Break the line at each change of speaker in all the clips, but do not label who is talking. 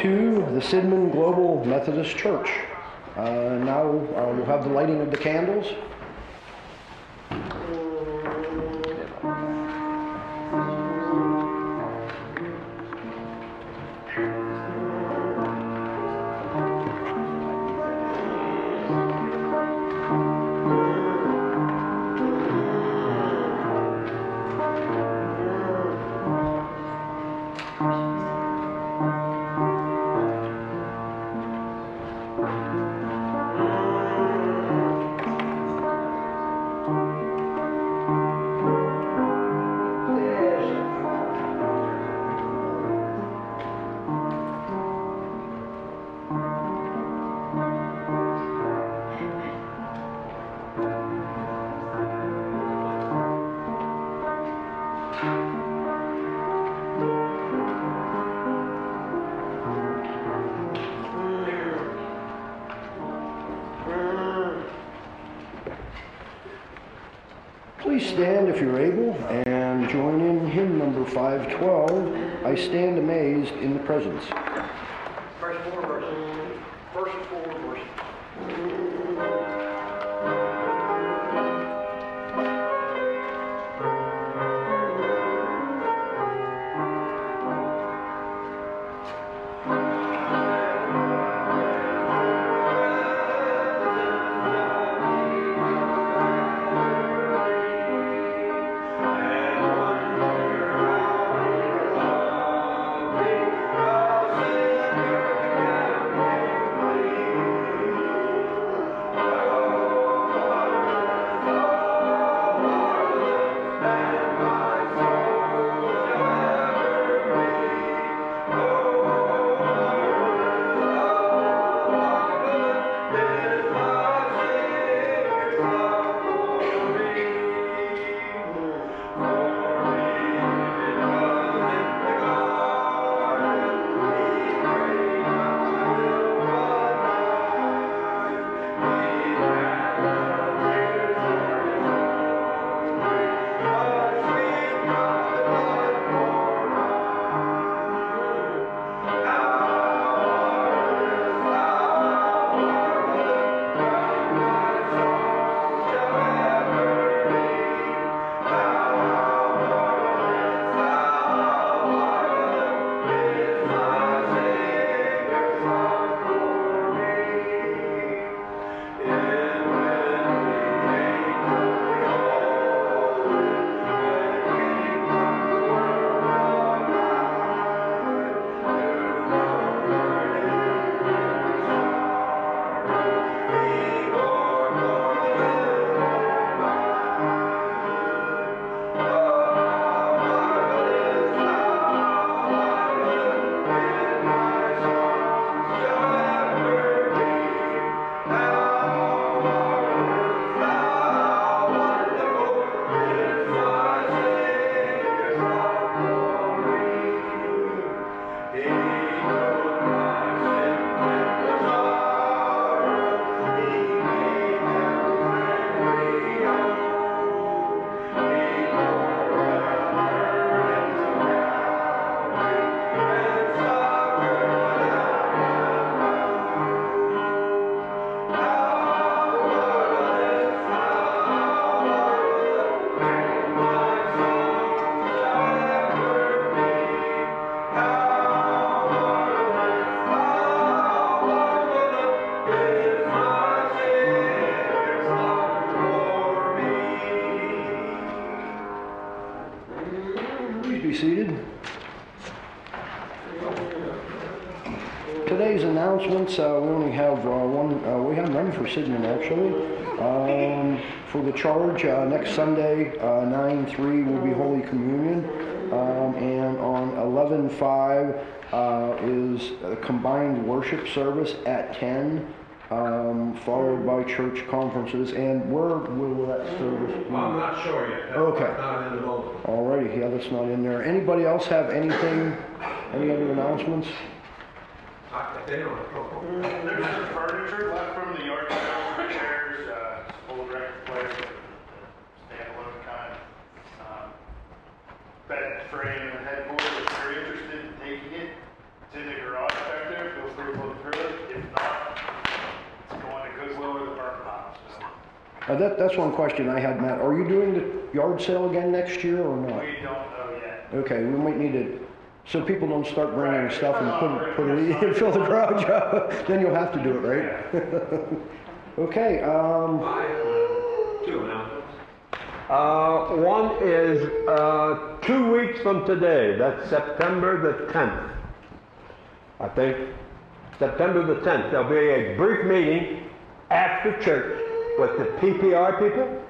to the Sidman Global Methodist Church. Uh, now uh, we'll have the lighting of the candles. Please stand if you're able and join in hymn number 512, I Stand Amazed in the Presence. Today's announcements, uh, we only have uh, one, uh, we have none for Sidman actually. Um, For the charge, uh, next Sunday, uh, 9/3 will be Holy Communion. Um, And on 11/5 uh, is a combined worship service at 10, um, followed by church conferences. And where will that service be?
I'm not sure yet. That's
Okay.
Not in the moment.
Alrighty, yeah, that's not in there. Anybody else have anything, any other announcements?
They don't know.
There's some furniture left from the yard sale, chairs, uh, old record players, standalone kind. Um, bed frame and headboard, if you're interested in taking it, to the garage back there, feel free to look through it. If not, it's going to Goodwill or the burn pile. so.
Uh, that, that's one question I had, Matt. Are you doing the yard sale again next year or not?
We don't know yet.
Okay, we might need to so people don't start bringing stuff and put, put it, in- fill the garage up, then you'll have to do it, right? Okay, um,
two announcements.
Uh, one is, uh, two weeks from today, that's September the tenth. I think, September the tenth, there'll be a brief meeting after church with the PPR people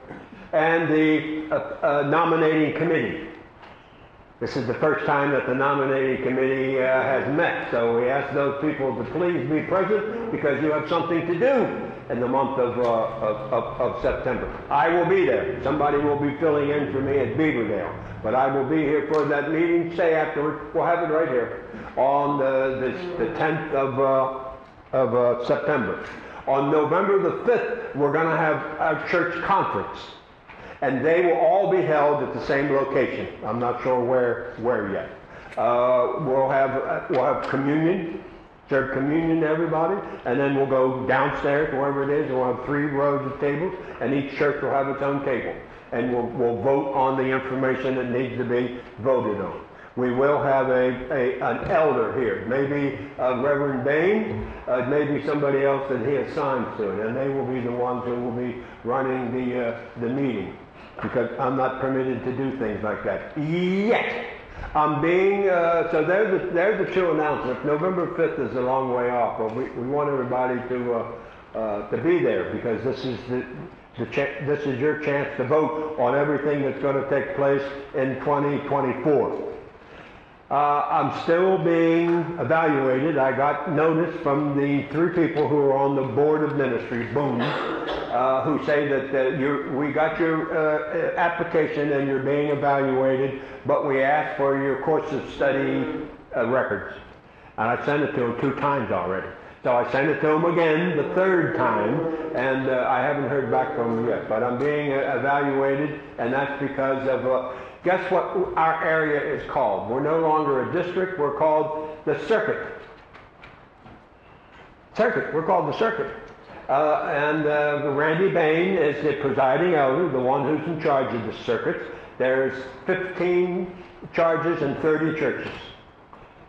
and the uh, uh, nominating committee. This is the first time that the nominating committee uh, has met, so we ask those people to please be present because you have something to do in the month of, uh, of, of, of September. I will be there. Somebody will be filling in for me at Beaverdale, but I will be here for that meeting. Say afterward, we'll have it right here on the, the 10th of, uh, of uh, September. On November the 5th, we're going to have a church conference and they will all be held at the same location. I'm not sure where where yet. Uh, we'll have uh, we'll have communion, serve communion to everybody, and then we'll go downstairs wherever it is. and We'll have three rows of tables, and each church will have its own table, and we'll we'll vote on the information that needs to be voted on. We will have a, a an elder here, maybe uh, Reverend Bain, uh, maybe somebody else that he assigns to it, and they will be the ones who will be running the uh, the meeting because I'm not permitted to do things like that yet. I'm being, uh, so there's the, there's the two announcements. November 5th is a long way off, but we, we want everybody to, uh, uh, to be there because this is the, the this is your chance to vote on everything that's going to take place in 2024. Uh, I'm still being evaluated. I got notice from the three people who are on the board of ministry, boom, uh, who say that uh, we got your uh, application and you're being evaluated, but we asked for your course of study uh, records. And I sent it to them two times already. So I sent it to them again the third time, and uh, I haven't heard back from them yet. But I'm being evaluated, and that's because of, guess what our area is called? We're no longer a district, we're called the circuit. Circuit, we're called the circuit. Uh, and uh, Randy Bain is the presiding elder, the one who's in charge of the circuits. There's 15 charges and 30 churches.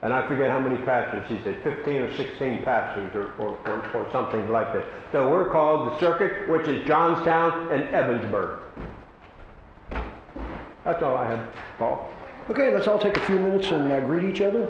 And I forget how many pastors, he said 15 or 16 pastors or, or, or, or something like that. So we're called the circuit, which is Johnstown and Ebensburg. That's all I had, Paul.
okay, let's all take a few minutes and uh, greet each other.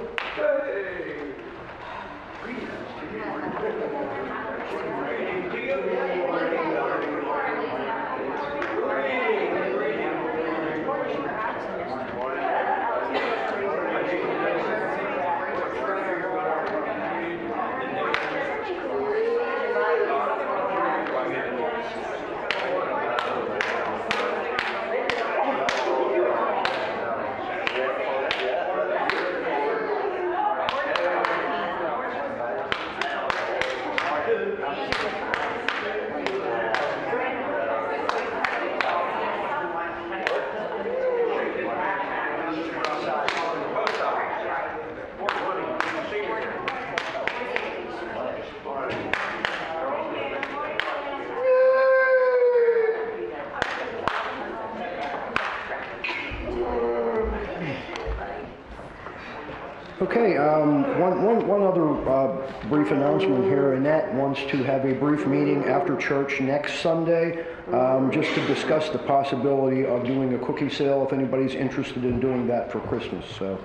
Okay, um, one, one, one other uh, announcement here. Annette wants to have a brief meeting after church next Sunday, um, just to discuss the possibility of doing a cookie sale if anybody's interested in doing that for Christmas. So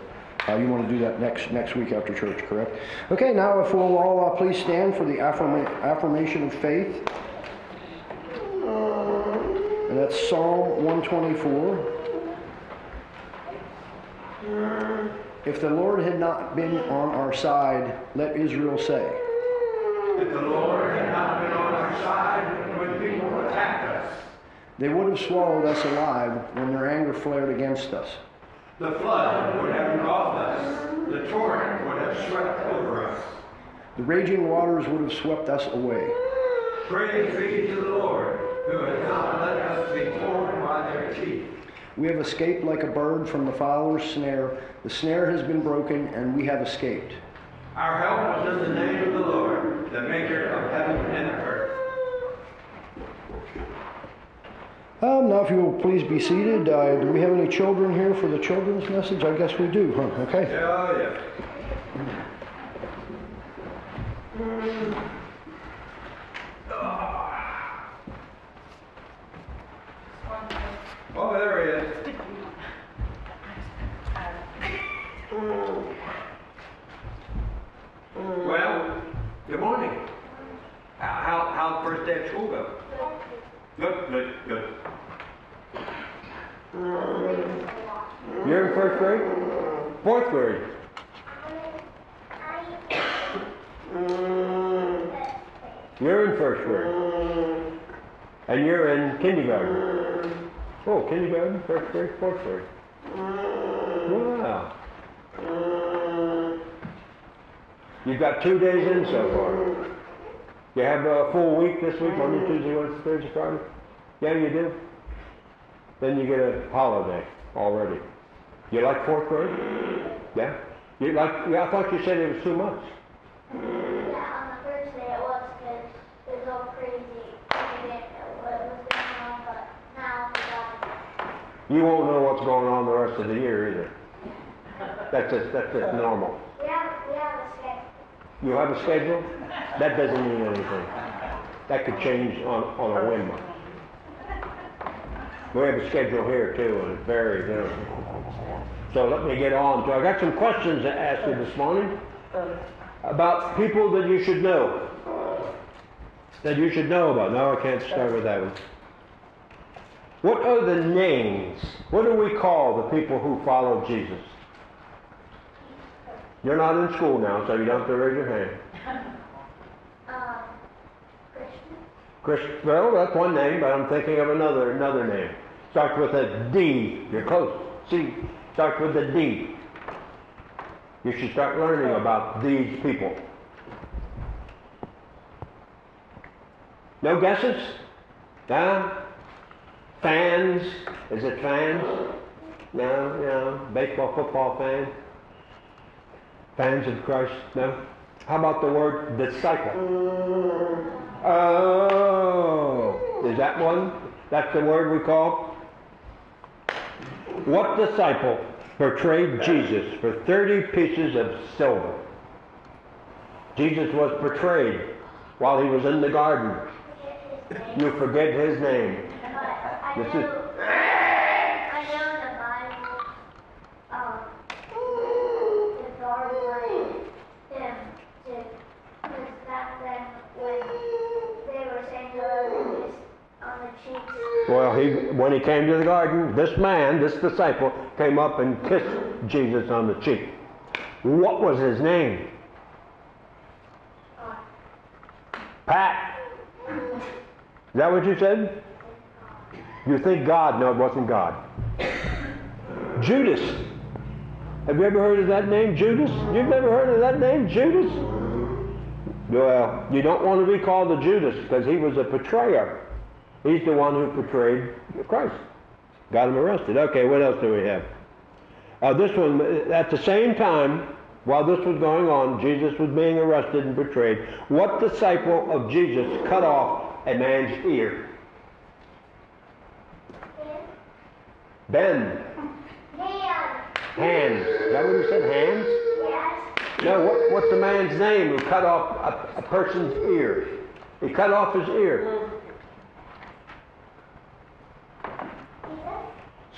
uh, you want to do that next next week after church, correct? Okay, now if we'll all uh, please stand for the affirma- affirmation of faith. And that's Psalm 124. If the Lord had not been on our side, let Israel say.
If the Lord had not been on our side when people attacked us,
They would have swallowed us alive when their anger flared against us.
the flood would have engulfed us, the torrent would have swept over us.
The raging waters would have swept us away.
Praise be to the Lord, who has not let us be torn by their teeth.
We have escaped like a bird from the fowler's snare. The snare has been broken, and we have escaped.
Our help is in the name of the Lord, the maker of heaven and earth.
Um, now, if you will please be seated. Uh, do we have any children here for the children's message? I guess we do, huh? Okay.
Yeah, yeah. Oh, Oh, there he is. Well, good morning. How, how, the first day of school go? Good, good, good. You're in first grade? Fourth grade? You're in first grade. And you're in kindergarten. Oh, kindergarten, first grade, fourth grade. Wow. You've got two days in so far. You have a full week this week, Monday, Tuesday, Wednesday, Thursday, Friday? Yeah, you do? Then you get a holiday already. You like fourth grade? Yeah? You like, yeah, I thought you said it was two months.
Yeah, on the first day it was because it was all crazy. We didn't know what was going on, but now we got it.
You won't know what's going on the rest of the year either. That's that's just normal.
We have, we have a schedule.
You have a schedule? That doesn't mean anything. That could change on, on a whim. We have a schedule here too, and it varies, you. So let me get on to, I got some questions to ask you this morning about people that you should know. That you should know about. No, I can't start with that one. What are the names? What do we call the people who follow Jesus? You're not in school now, so you don't have to raise your hand.
Um, Christian.
Well, that's one name, but I'm thinking of another another name. Starts with a D. You're close. C. Starts with a D. You should start learning about these people. No guesses? No? Fans? Is it fans? No, no. Baseball, football fans? Fans of Christ? No? How about the word disciple? Oh, is that one? That's the word we call? What disciple portrayed Jesus for 30 pieces of silver? Jesus was portrayed while he was in the garden. You forget his name.
The cheeks.
Well, he, when he came to the garden, this man, this disciple, came up and kissed Jesus on the cheek. What was his name? Pat. Is that what you said? You think God? No, it wasn't God. Judas. Have you ever heard of that name, Judas? You've never heard of that name, Judas? Well, you don't want to be called a Judas because he was a betrayer. He's the one who betrayed Christ. Got him arrested. Okay, what else do we have? Uh, this one, at the same time, while this was going on, Jesus was being arrested and betrayed. What disciple of Jesus cut off a man's ear? Ben.
Man,
Hands. Is that what he said? Hands?
yes,
No, what, what's the man's name who cut off a, a person's ear? He cut off his ear. Hmm.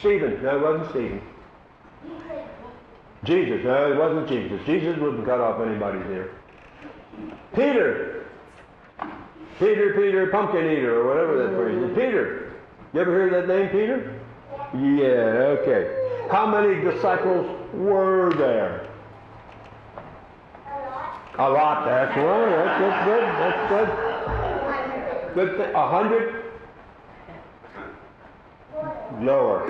Stephen. No, it wasn't Stephen. Jesus. No, it wasn't Jesus. Jesus wouldn't cut off anybody's ear. Peter. Peter, Peter, pumpkin eater, or whatever that phrase is. Peter. You ever heard that name, Peter? Yeah, okay. How many disciples were there? A lot. A lot, that's right. That's, that's good. That's good. Good thing. A hundred? Lower.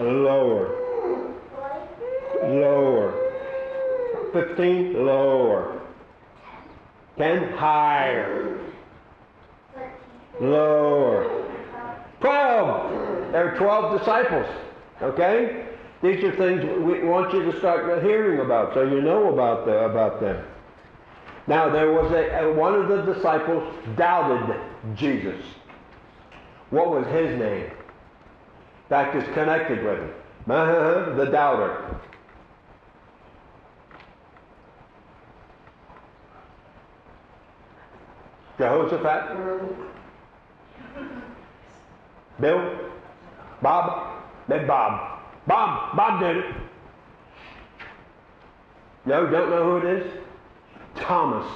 Lower. Lower. Fifteen? Lower. Ten? Higher. Lower. Twelve. There are twelve disciples. Okay? These are things we want you to start hearing about, so you know about the, about them. Now there was a, one of the disciples doubted Jesus. What was his name? Fact, it's connected with him. Uh-huh, the doubter. Jehoshaphat? Bill? Bob? Then Bob. Bob! Bob did it. No, don't know who it is? Thomas.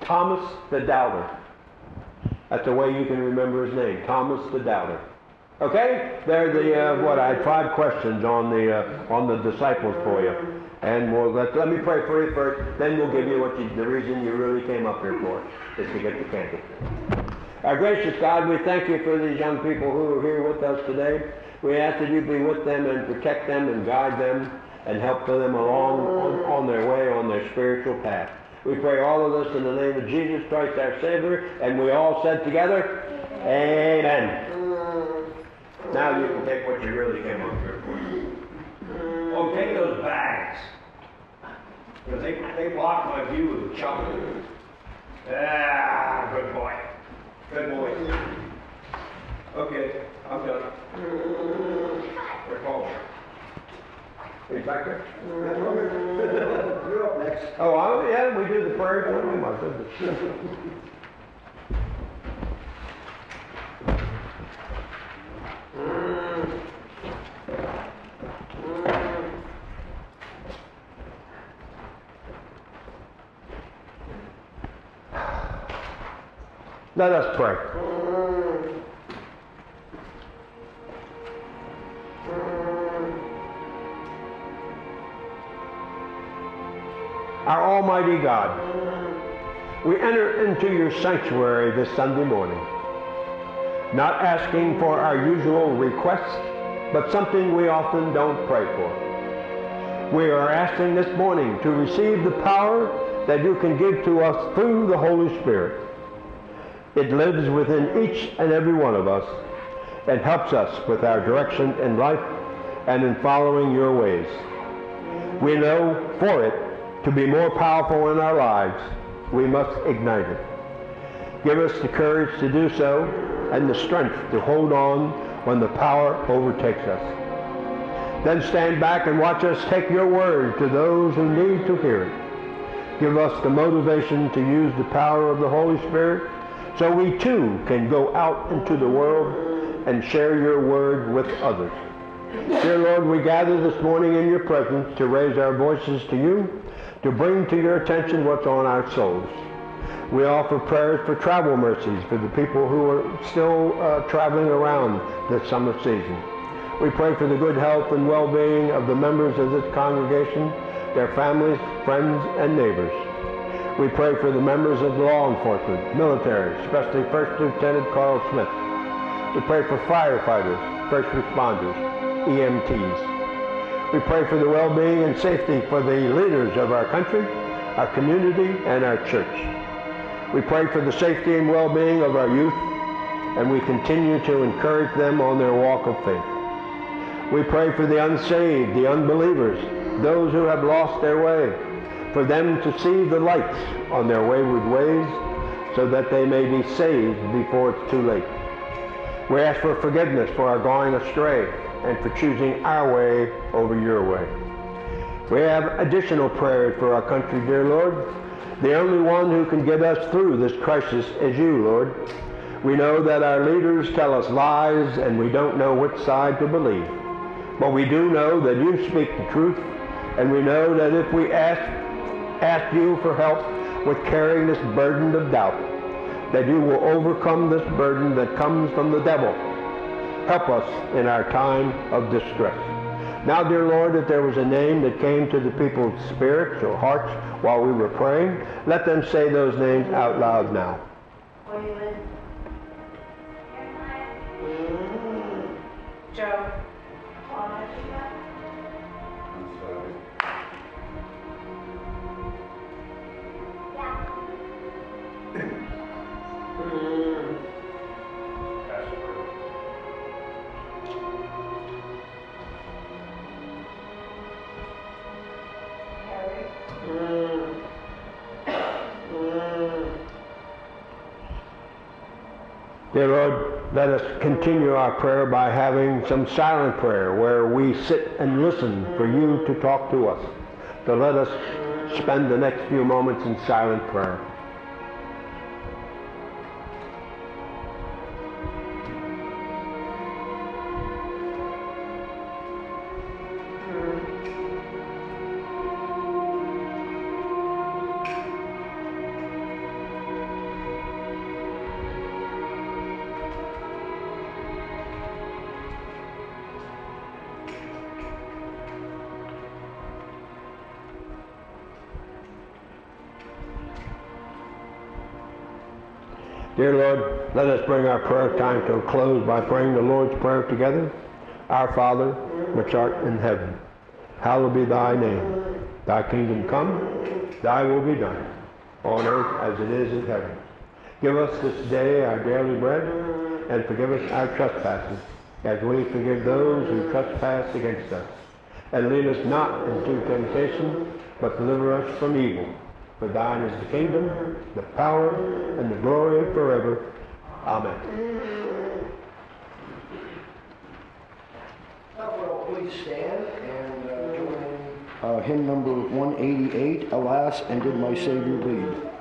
Thomas the Doubter. That's the way you can remember his name. Thomas the Doubter. Okay? They're the, uh, what, I had five questions on the, uh, on the disciples for you. And we'll, let, let me pray for you first, then we'll give you what you, the reason you really came up here for, is to get the candy. Our gracious God, we thank you for these young people who are here with us today. We ask that you be with them and protect them and guide them and help them along on, on their way, on their spiritual path. We pray all of this in the name of Jesus Christ our Savior, and we all said together, Amen. Now you can take what you really came up here for. Oh, take those bags. Because they, they block my view of the chocolate. Ah, good boy. Good boy. Okay, I'm done. We're home. Are you back there?
You're up next.
Oh, I, yeah, we do the prayer. Oh, my goodness. Let us pray. Our Almighty God, we enter into your sanctuary this Sunday morning, not asking for our usual requests, but something we often don't pray for. We are asking this morning to receive the power that you can give to us through the Holy Spirit. It lives within each and every one of us and helps us with our direction in life and in following your ways. We know for it to be more powerful in our lives, we must ignite it. Give us the courage to do so and the strength to hold on when the power overtakes us. Then stand back and watch us take your word to those who need to hear it. Give us the motivation to use the power of the Holy Spirit so we too can go out into the world and share your word with others. Dear Lord, we gather this morning in your presence to raise our voices to you, to bring to your attention what's on our souls. We offer prayers for travel mercies for the people who are still uh, traveling around this summer season. We pray for the good health and well-being of the members of this congregation, their families, friends, and neighbors. We pray for the members of the law enforcement, military, especially First Lieutenant Carl Smith. We pray for firefighters, first responders, EMTs. We pray for the well-being and safety for the leaders of our country, our community, and our church. We pray for the safety and well-being of our youth, and we continue to encourage them on their walk of faith. We pray for the unsaved, the unbelievers, those who have lost their way, for them to see the lights on their wayward ways so that they may be saved before it's too late. We ask for forgiveness for our going astray and for choosing our way over your way. We have additional prayers for our country, dear Lord. The only one who can get us through this crisis is you, Lord. We know that our leaders tell us lies and we don't know which side to believe. But we do know that you speak the truth, and we know that if we ask, ask you for help with carrying this burden of doubt, that you will overcome this burden that comes from the devil. Help us in our time of distress. Now, dear Lord, if there was a name that came to the people's spirits or hearts while we were praying, let them say those names out loud now.
Joe.
Dear Lord,
let us continue our prayer by having some silent prayer where we sit and listen for you to talk to us. So let us spend the next few moments in silent prayer. Lord, let us bring our prayer time to a close by praying the Lord's Prayer together. Our Father, which art in heaven, hallowed be thy name. Thy kingdom come, thy will be done, on earth as it is in heaven. Give us this day our daily bread, and forgive us our trespasses, as we forgive those who trespass against us. And lead us not into temptation, but deliver us from evil. For thine is the kingdom, the power, and the glory forever. Amen.
Now, please stand and uh, join uh, hymn number 188, Alas, and Did My Savior Bleed?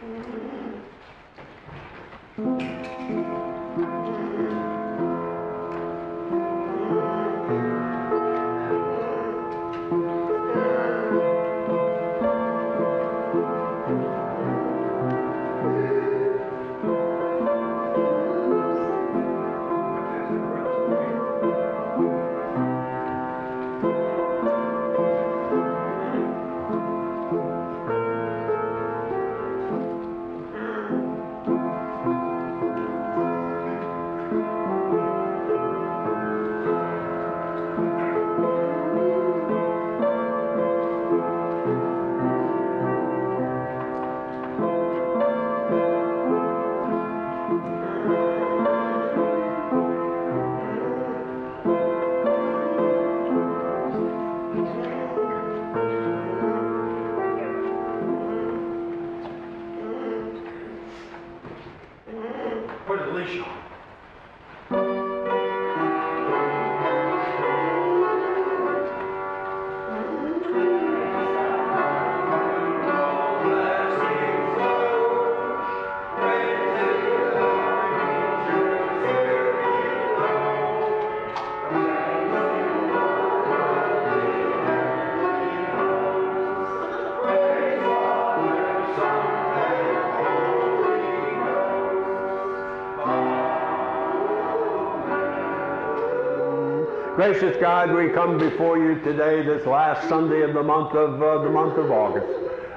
Thank
Gracious God, we come before you today, this last Sunday of the month of uh, the month of August.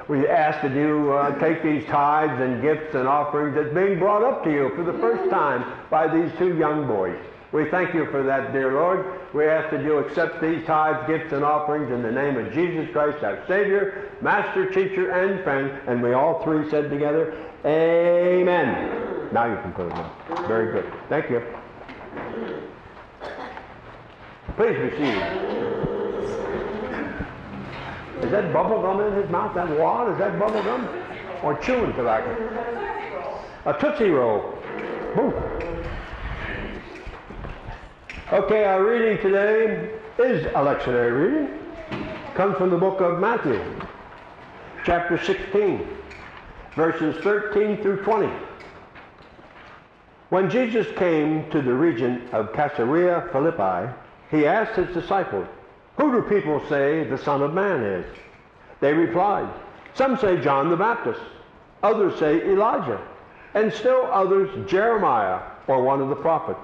We ask that you uh, take these tithes and gifts and offerings that's being brought up to you for the first time by these two young boys. We thank you for that, dear Lord. We ask that you accept these tithes, gifts, and offerings in the name of Jesus Christ, our Savior, Master, Teacher, and Friend. And we all three said together, Amen. Now you can put them on. Very good. Thank you. Please be seated. Is that bubble gum in his mouth? That wad? Is that bubble gum? Or chewing tobacco? A Tootsie Roll. Boom. Okay, our reading today is a lectionary reading. Comes from the book of Matthew, chapter 16, verses 13 through 20. When Jesus came to the region of Caesarea Philippi, he asked his disciples, Who do people say the Son of Man is? They replied, Some say John the Baptist, others say Elijah, and still others Jeremiah or one of the prophets.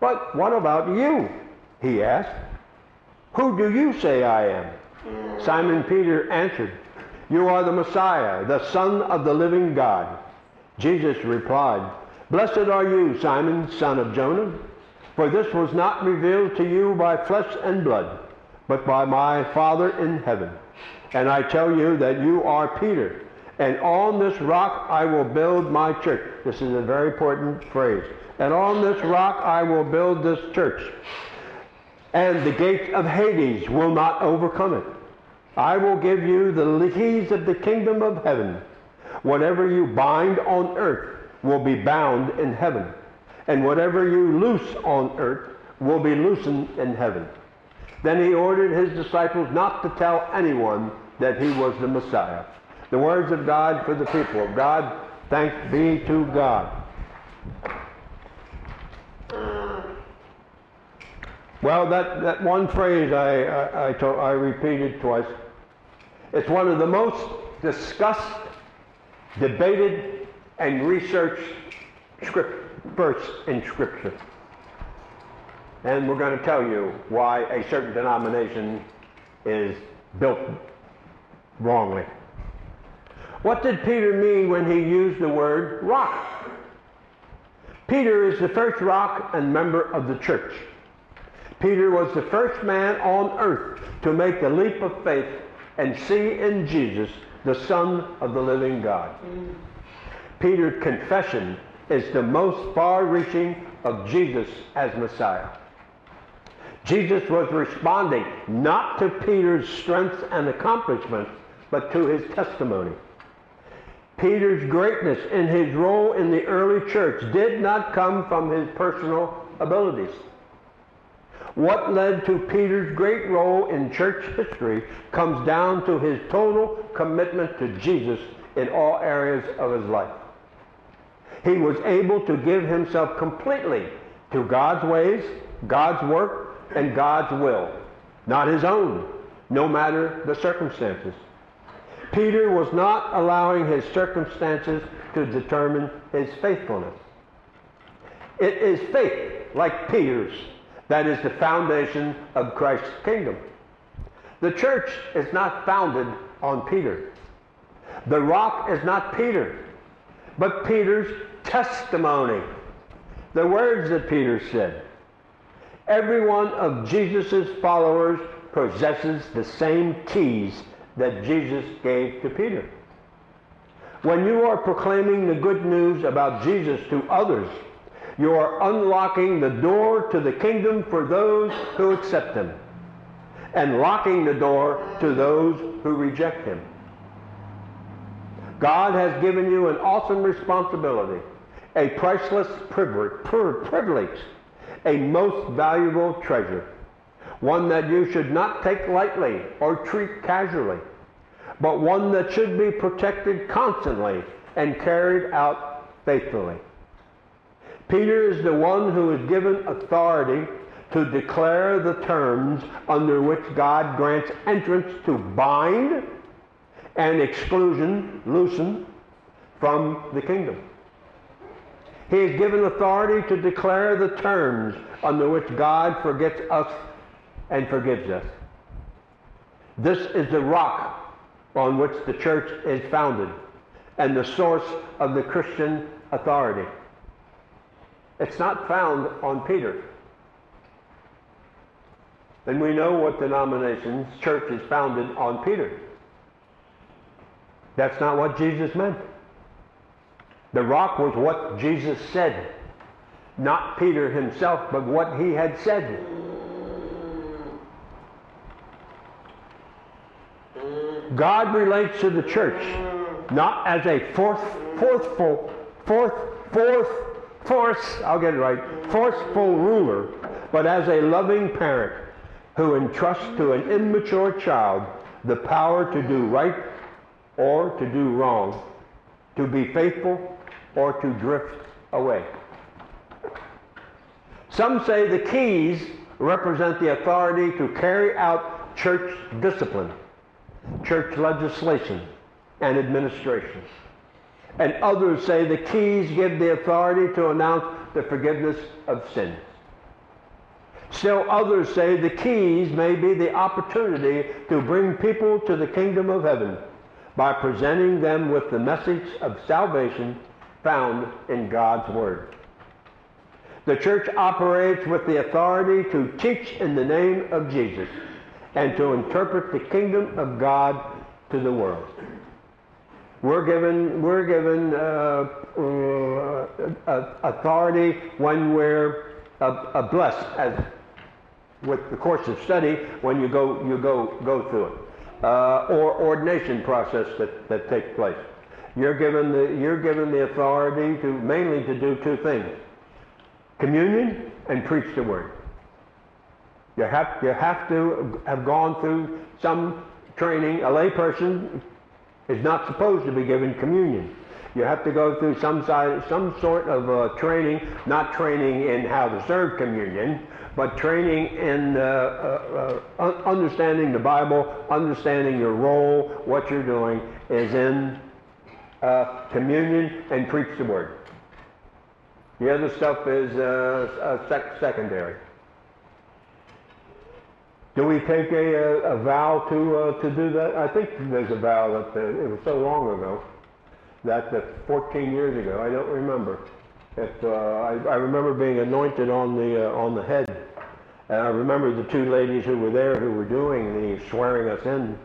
But what about you? He asked. Who do you say I am? Simon Peter answered, You are the Messiah, the Son of the living God. Jesus replied, Blessed are you, Simon, son of Jonah, for this was not revealed to you by flesh and blood, but by my Father in heaven. And I tell you that you are Peter, and on this rock I will build my church. This is a very important phrase. And on this rock I will build this church. And the gates of Hades will not overcome it. I will give you the keys of the kingdom of heaven. Whatever you bind on earth will be bound in heaven. And whatever you loose on earth will be loosened in heaven. Then he ordered his disciples not to tell anyone that he was the Messiah. The words of God for the people God. Thanks be to God. Well, that, that one phrase I, I, I, told, I repeated twice. It's one of the most discussed, debated, and researched script, verse in Scripture. And we're going to tell you why a certain denomination is built wrongly. What did Peter mean when he used the word rock? Peter is the first rock and member of the church. Peter was the first man on earth to make the leap of faith and see in Jesus the Son of the living God. Mm. Peter's confession is the most far-reaching of Jesus as Messiah. Jesus was responding not to Peter's strength and accomplishments, but to his testimony. Peter's greatness in his role in the early church did not come from his personal abilities. What led to Peter's great role in church history comes down to his total commitment to Jesus in all areas of his life. He was able to give himself completely to God's ways, God's work, and God's will, not his own, no matter the circumstances. Peter was not allowing his circumstances to determine his faithfulness. It is faith, like Peter's, that is the foundation of Christ's kingdom. The church is not founded on Peter. The rock is not Peter, but Peter's testimony. The words that Peter said. Every one of Jesus' followers possesses the same keys that Jesus gave to Peter. When you are proclaiming the good news about Jesus to others, you are unlocking the door to the kingdom for those who accept him and locking the door to those who reject him. God has given you an awesome responsibility, a priceless privilege, a most valuable treasure, one that you should not take lightly or treat casually, but one that should be protected constantly and carried out faithfully. Peter is the one who is given authority to declare the terms under which God grants entrance to bind and exclusion, loosen, from the kingdom. He is given authority to declare the terms under which God forgets us and forgives us. This is the rock on which the church is founded and the source of the Christian authority. It's not found on Peter. And we know what denominations, church is founded on Peter. That's not what Jesus meant. The rock was what Jesus said, not Peter himself, but what he had said. God relates to the church not as a forth, forthful, forth, fourth, force, I'll get it right, forceful ruler, but as a loving parent who entrusts to an immature child the power to do right or to do wrong, to be faithful or to drift away. Some say the keys represent the authority to carry out church discipline, church legislation, and administration. And others say the keys give the authority to announce the forgiveness of sins. Still others say the keys may be the opportunity to bring people to the kingdom of heaven by presenting them with the message of salvation found in God's Word. The church operates with the authority to teach in the name of Jesus and to interpret the kingdom of God to the world. We're given, we're given uh, uh, authority when we're uh, blessed, as with the course of study, when you go, you go, go through it, uh, or ordination process that, that takes place. You're given the, you're given the authority to mainly to do two things: communion and preach the word. You have, you have to have gone through some training. A layperson is not supposed to be given communion. You have to go through some, side, some sort of uh, training, not training in how to serve communion, but training in uh, uh, uh understanding the Bible, understanding your role, what you're doing is in uh, communion and preach the word. The other stuff is uh, sec- secondary. Do we take a, a, vow to uh, to do that? I think there's a vow that uh, it was so long ago that that 14 years ago. I don't remember. If uh, I, I remember being anointed on the uh, on the head, and I remember the two ladies who were there who were doing the swearing us in.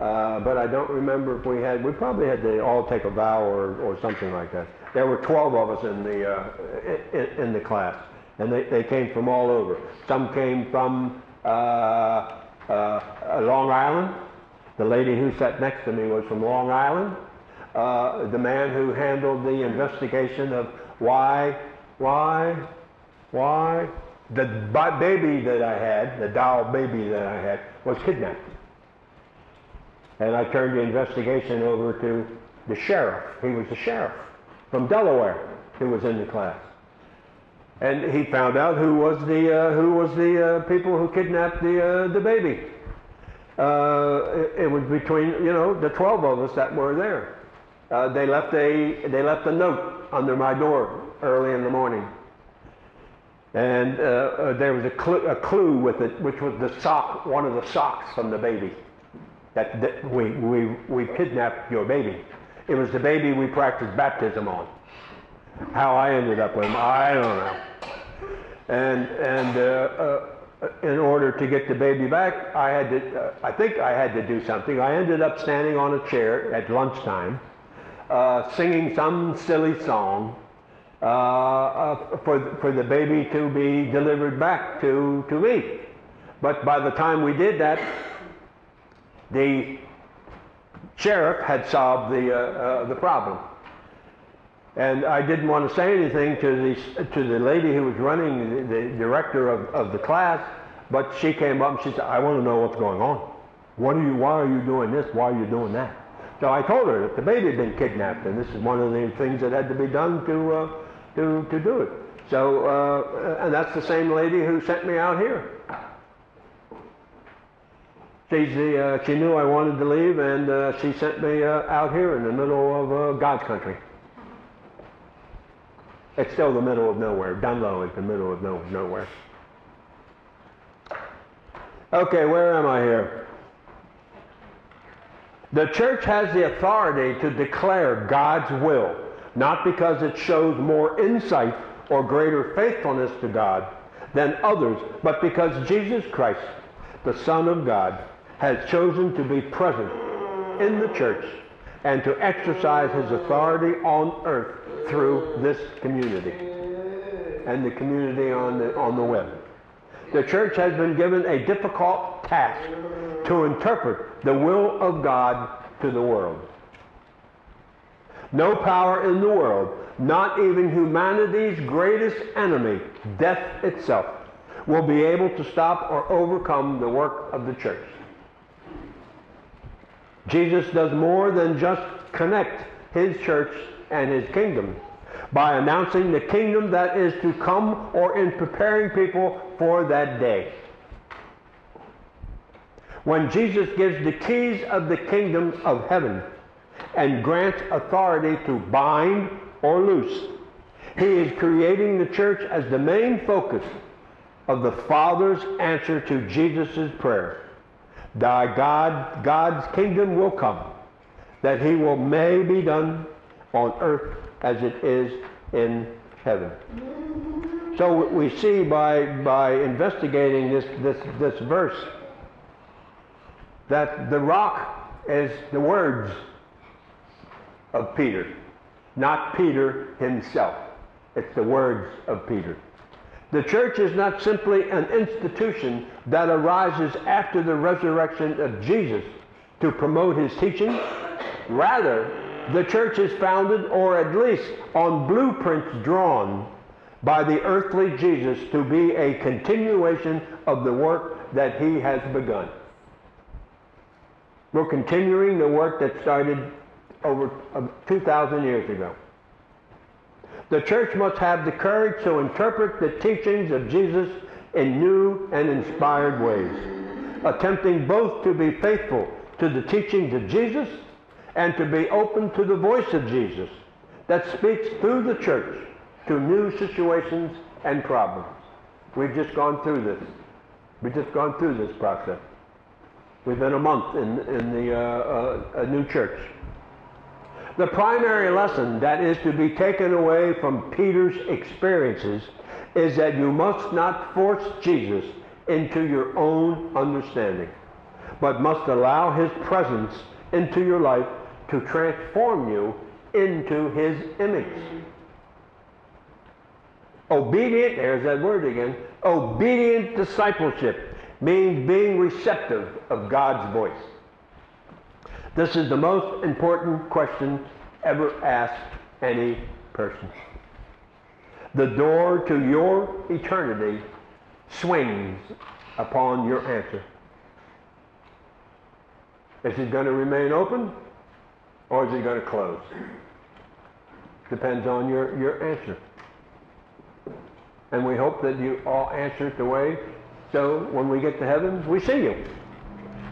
Uh, but I don't remember if we had. We probably had to all take a vow or, or something like that. There were 12 of us in the uh, in, in the class, and they, they came from all over. Some came from uh, uh, Long Island. The lady who sat next to me was from Long Island. Uh, the man who handled the investigation of why, why, why the baby that I had, the doll baby that I had, was kidnapped. And I turned the investigation over to the sheriff. He was the sheriff from Delaware who was in the class and he found out who was the uh, who was the uh, people who kidnapped the uh, the baby. Uh, it, it, was between you know the twelve of us that were there. Uh, they left a they left a note under my door early in the morning, and uh, there was a, cl- a clue with it, which was the sock, one of the socks from the baby. That, that we we we kidnapped your baby. It was the baby we practiced baptism on. How I ended up with him, I don't know. And and uh, uh, in order to get the baby back, I had to. Uh, I think I had to do something. I ended up standing on a chair at lunchtime, uh, singing some silly song uh, uh, for for the baby to be delivered back to to me. But by the time we did that, the sheriff had solved the the problem. And I didn't want to say anything to the, to the lady who was running, the, the director of, of the class, but she came up and she said, I want to know what's going on. What are you, why are you doing this? Why are you doing that? So I told her that the baby had been kidnapped, and this is one of the things that had to be done to, uh, to, to do it. So, uh, and that's the same lady who sent me out here. The, uh, she knew I wanted to leave, and uh, she sent me uh, out here in the middle of uh, God's country. It's still the middle of nowhere. Dunlo is the middle of no, nowhere. Okay, where am I here? The church has the authority to declare God's will, not because it shows more insight or greater faithfulness to God than others, but because Jesus Christ, the Son of God, has chosen to be present in the church and to exercise his authority on earth through this community and the community on the, on the web. The church has been given a difficult task to interpret the will of God to the world. No power in the world, not even humanity's greatest enemy, death itself, will be able to stop or overcome the work of the church. Jesus does more than just connect his church and his kingdom by announcing the kingdom that is to come or in preparing people for that day. When Jesus gives the keys of the kingdom of heaven and grants authority to bind or loose, he is creating the church as the main focus of the Father's answer to Jesus' prayer. Thy God, God's kingdom will come, that he will may be done on earth as it is in heaven. So we see by, by investigating this, this, this verse that the rock is the words of Peter, not Peter himself. It's the words of Peter. The church is not simply an institution that arises after the resurrection of Jesus to promote his teaching. Rather, the church is founded, or at least on blueprints drawn by the earthly Jesus to be a continuation of the work that he has begun. We're continuing the work that started over uh, 2,000 years ago. The church must have the courage to interpret the teachings of Jesus in new and inspired ways, attempting both to be faithful to the teachings of Jesus and to be open to the voice of Jesus that speaks through the church to new situations and problems. We've just gone through this. We've just gone through this process. We've been a month in, in the uh, uh, a new church. The primary lesson that is to be taken away from Peter's experiences is that you must not force Jesus into your own understanding, but must allow his presence into your life to transform you into his image. Obedient, there's that word again, obedient discipleship means being receptive of God's voice. This is the most important question ever asked any person. The door to your eternity swings upon your answer. Is it going to remain open or is it going to close? Depends on your, your answer. And we hope that you all answer it the way so when we get to heaven, we see you.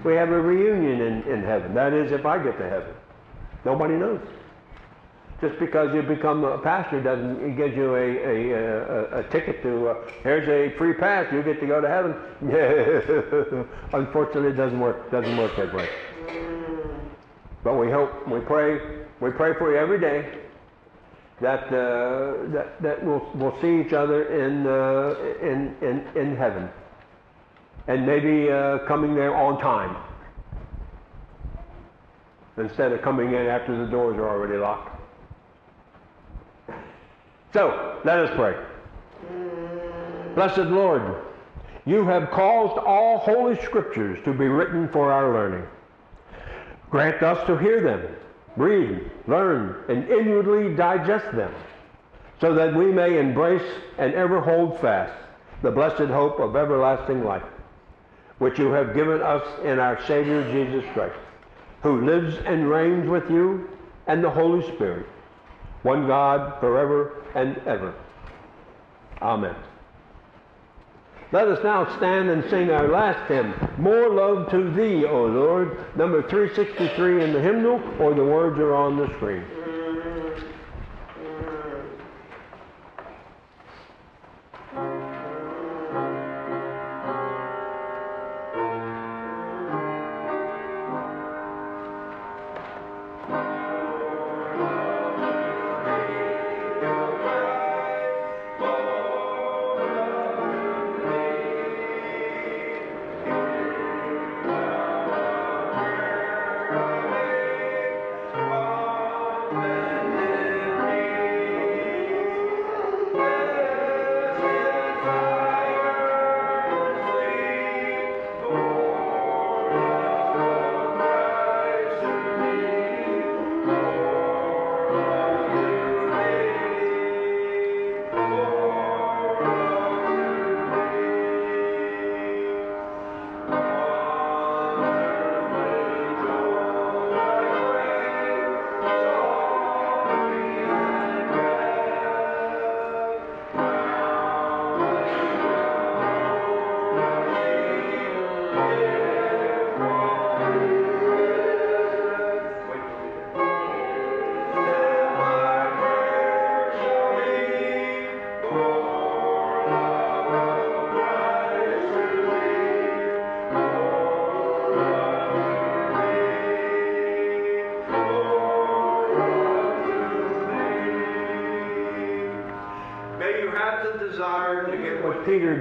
We have a reunion in, in heaven. That is, if I get to heaven. Nobody knows. Just because you become a pastor doesn't it gives you a, a, a, a ticket to, uh, here's a free pass, you get to go to heaven. Yeah. Unfortunately, it doesn't work, doesn't work that way. But we hope, we pray, we pray for you every day that, uh, that, that we'll, we'll see each other in, uh, in, in, in heaven. And maybe uh, coming there on time. Instead of coming in after the doors are already locked. So, let us pray. Blessed Lord, you have caused all holy scriptures to be written for our learning. Grant us to hear them, read, learn, and inwardly digest them, so that we may embrace and ever hold fast the blessed hope of everlasting life, which you have given us in our Savior Jesus Christ, who lives and reigns with you and the Holy Spirit, one God forever and ever. Amen. Let us now stand and sing our last hymn, More Love to Thee, O Lord, number 363 in the hymnal, or the words are on the screen.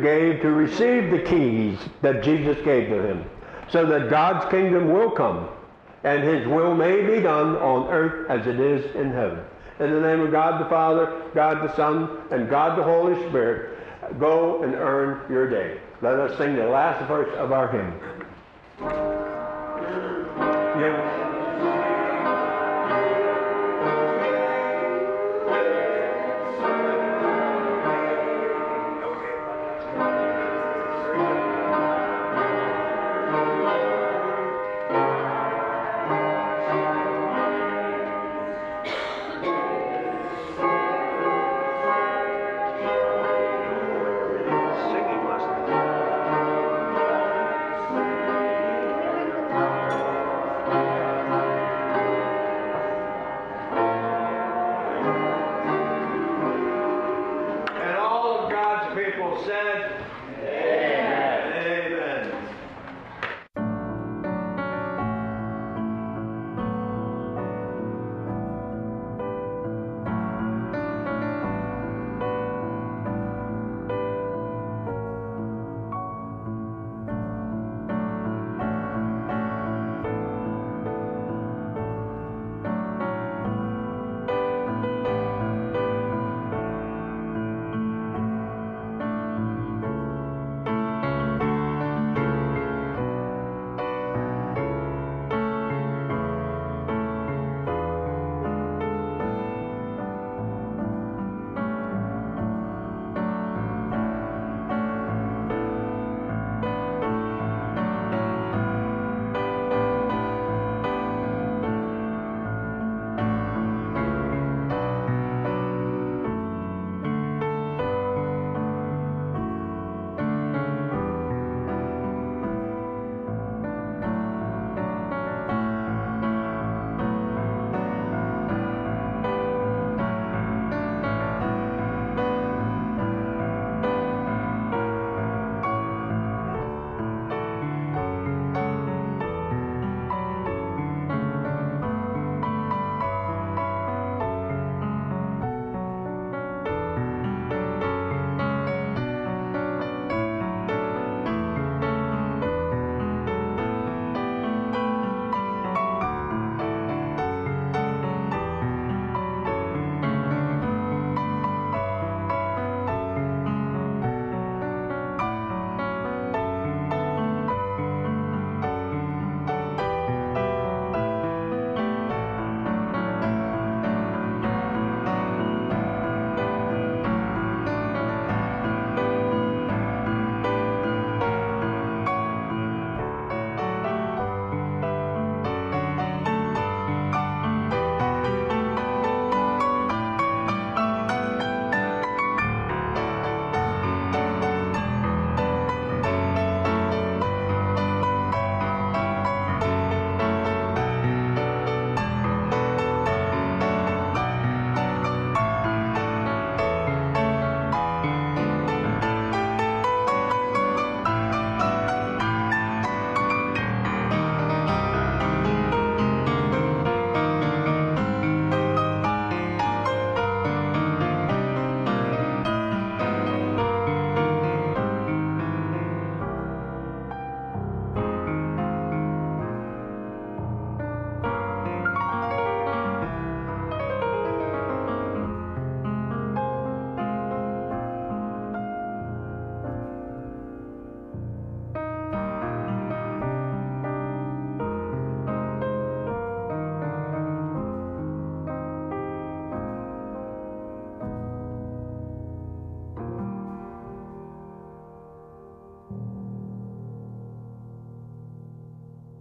Gave to receive the keys that Jesus gave to him, so that God's kingdom will come and his will may be done on earth as it is in heaven. In the name of God the Father, God the Son, and God the Holy Spirit, go and earn your day. Let us sing the last verse of our hymn.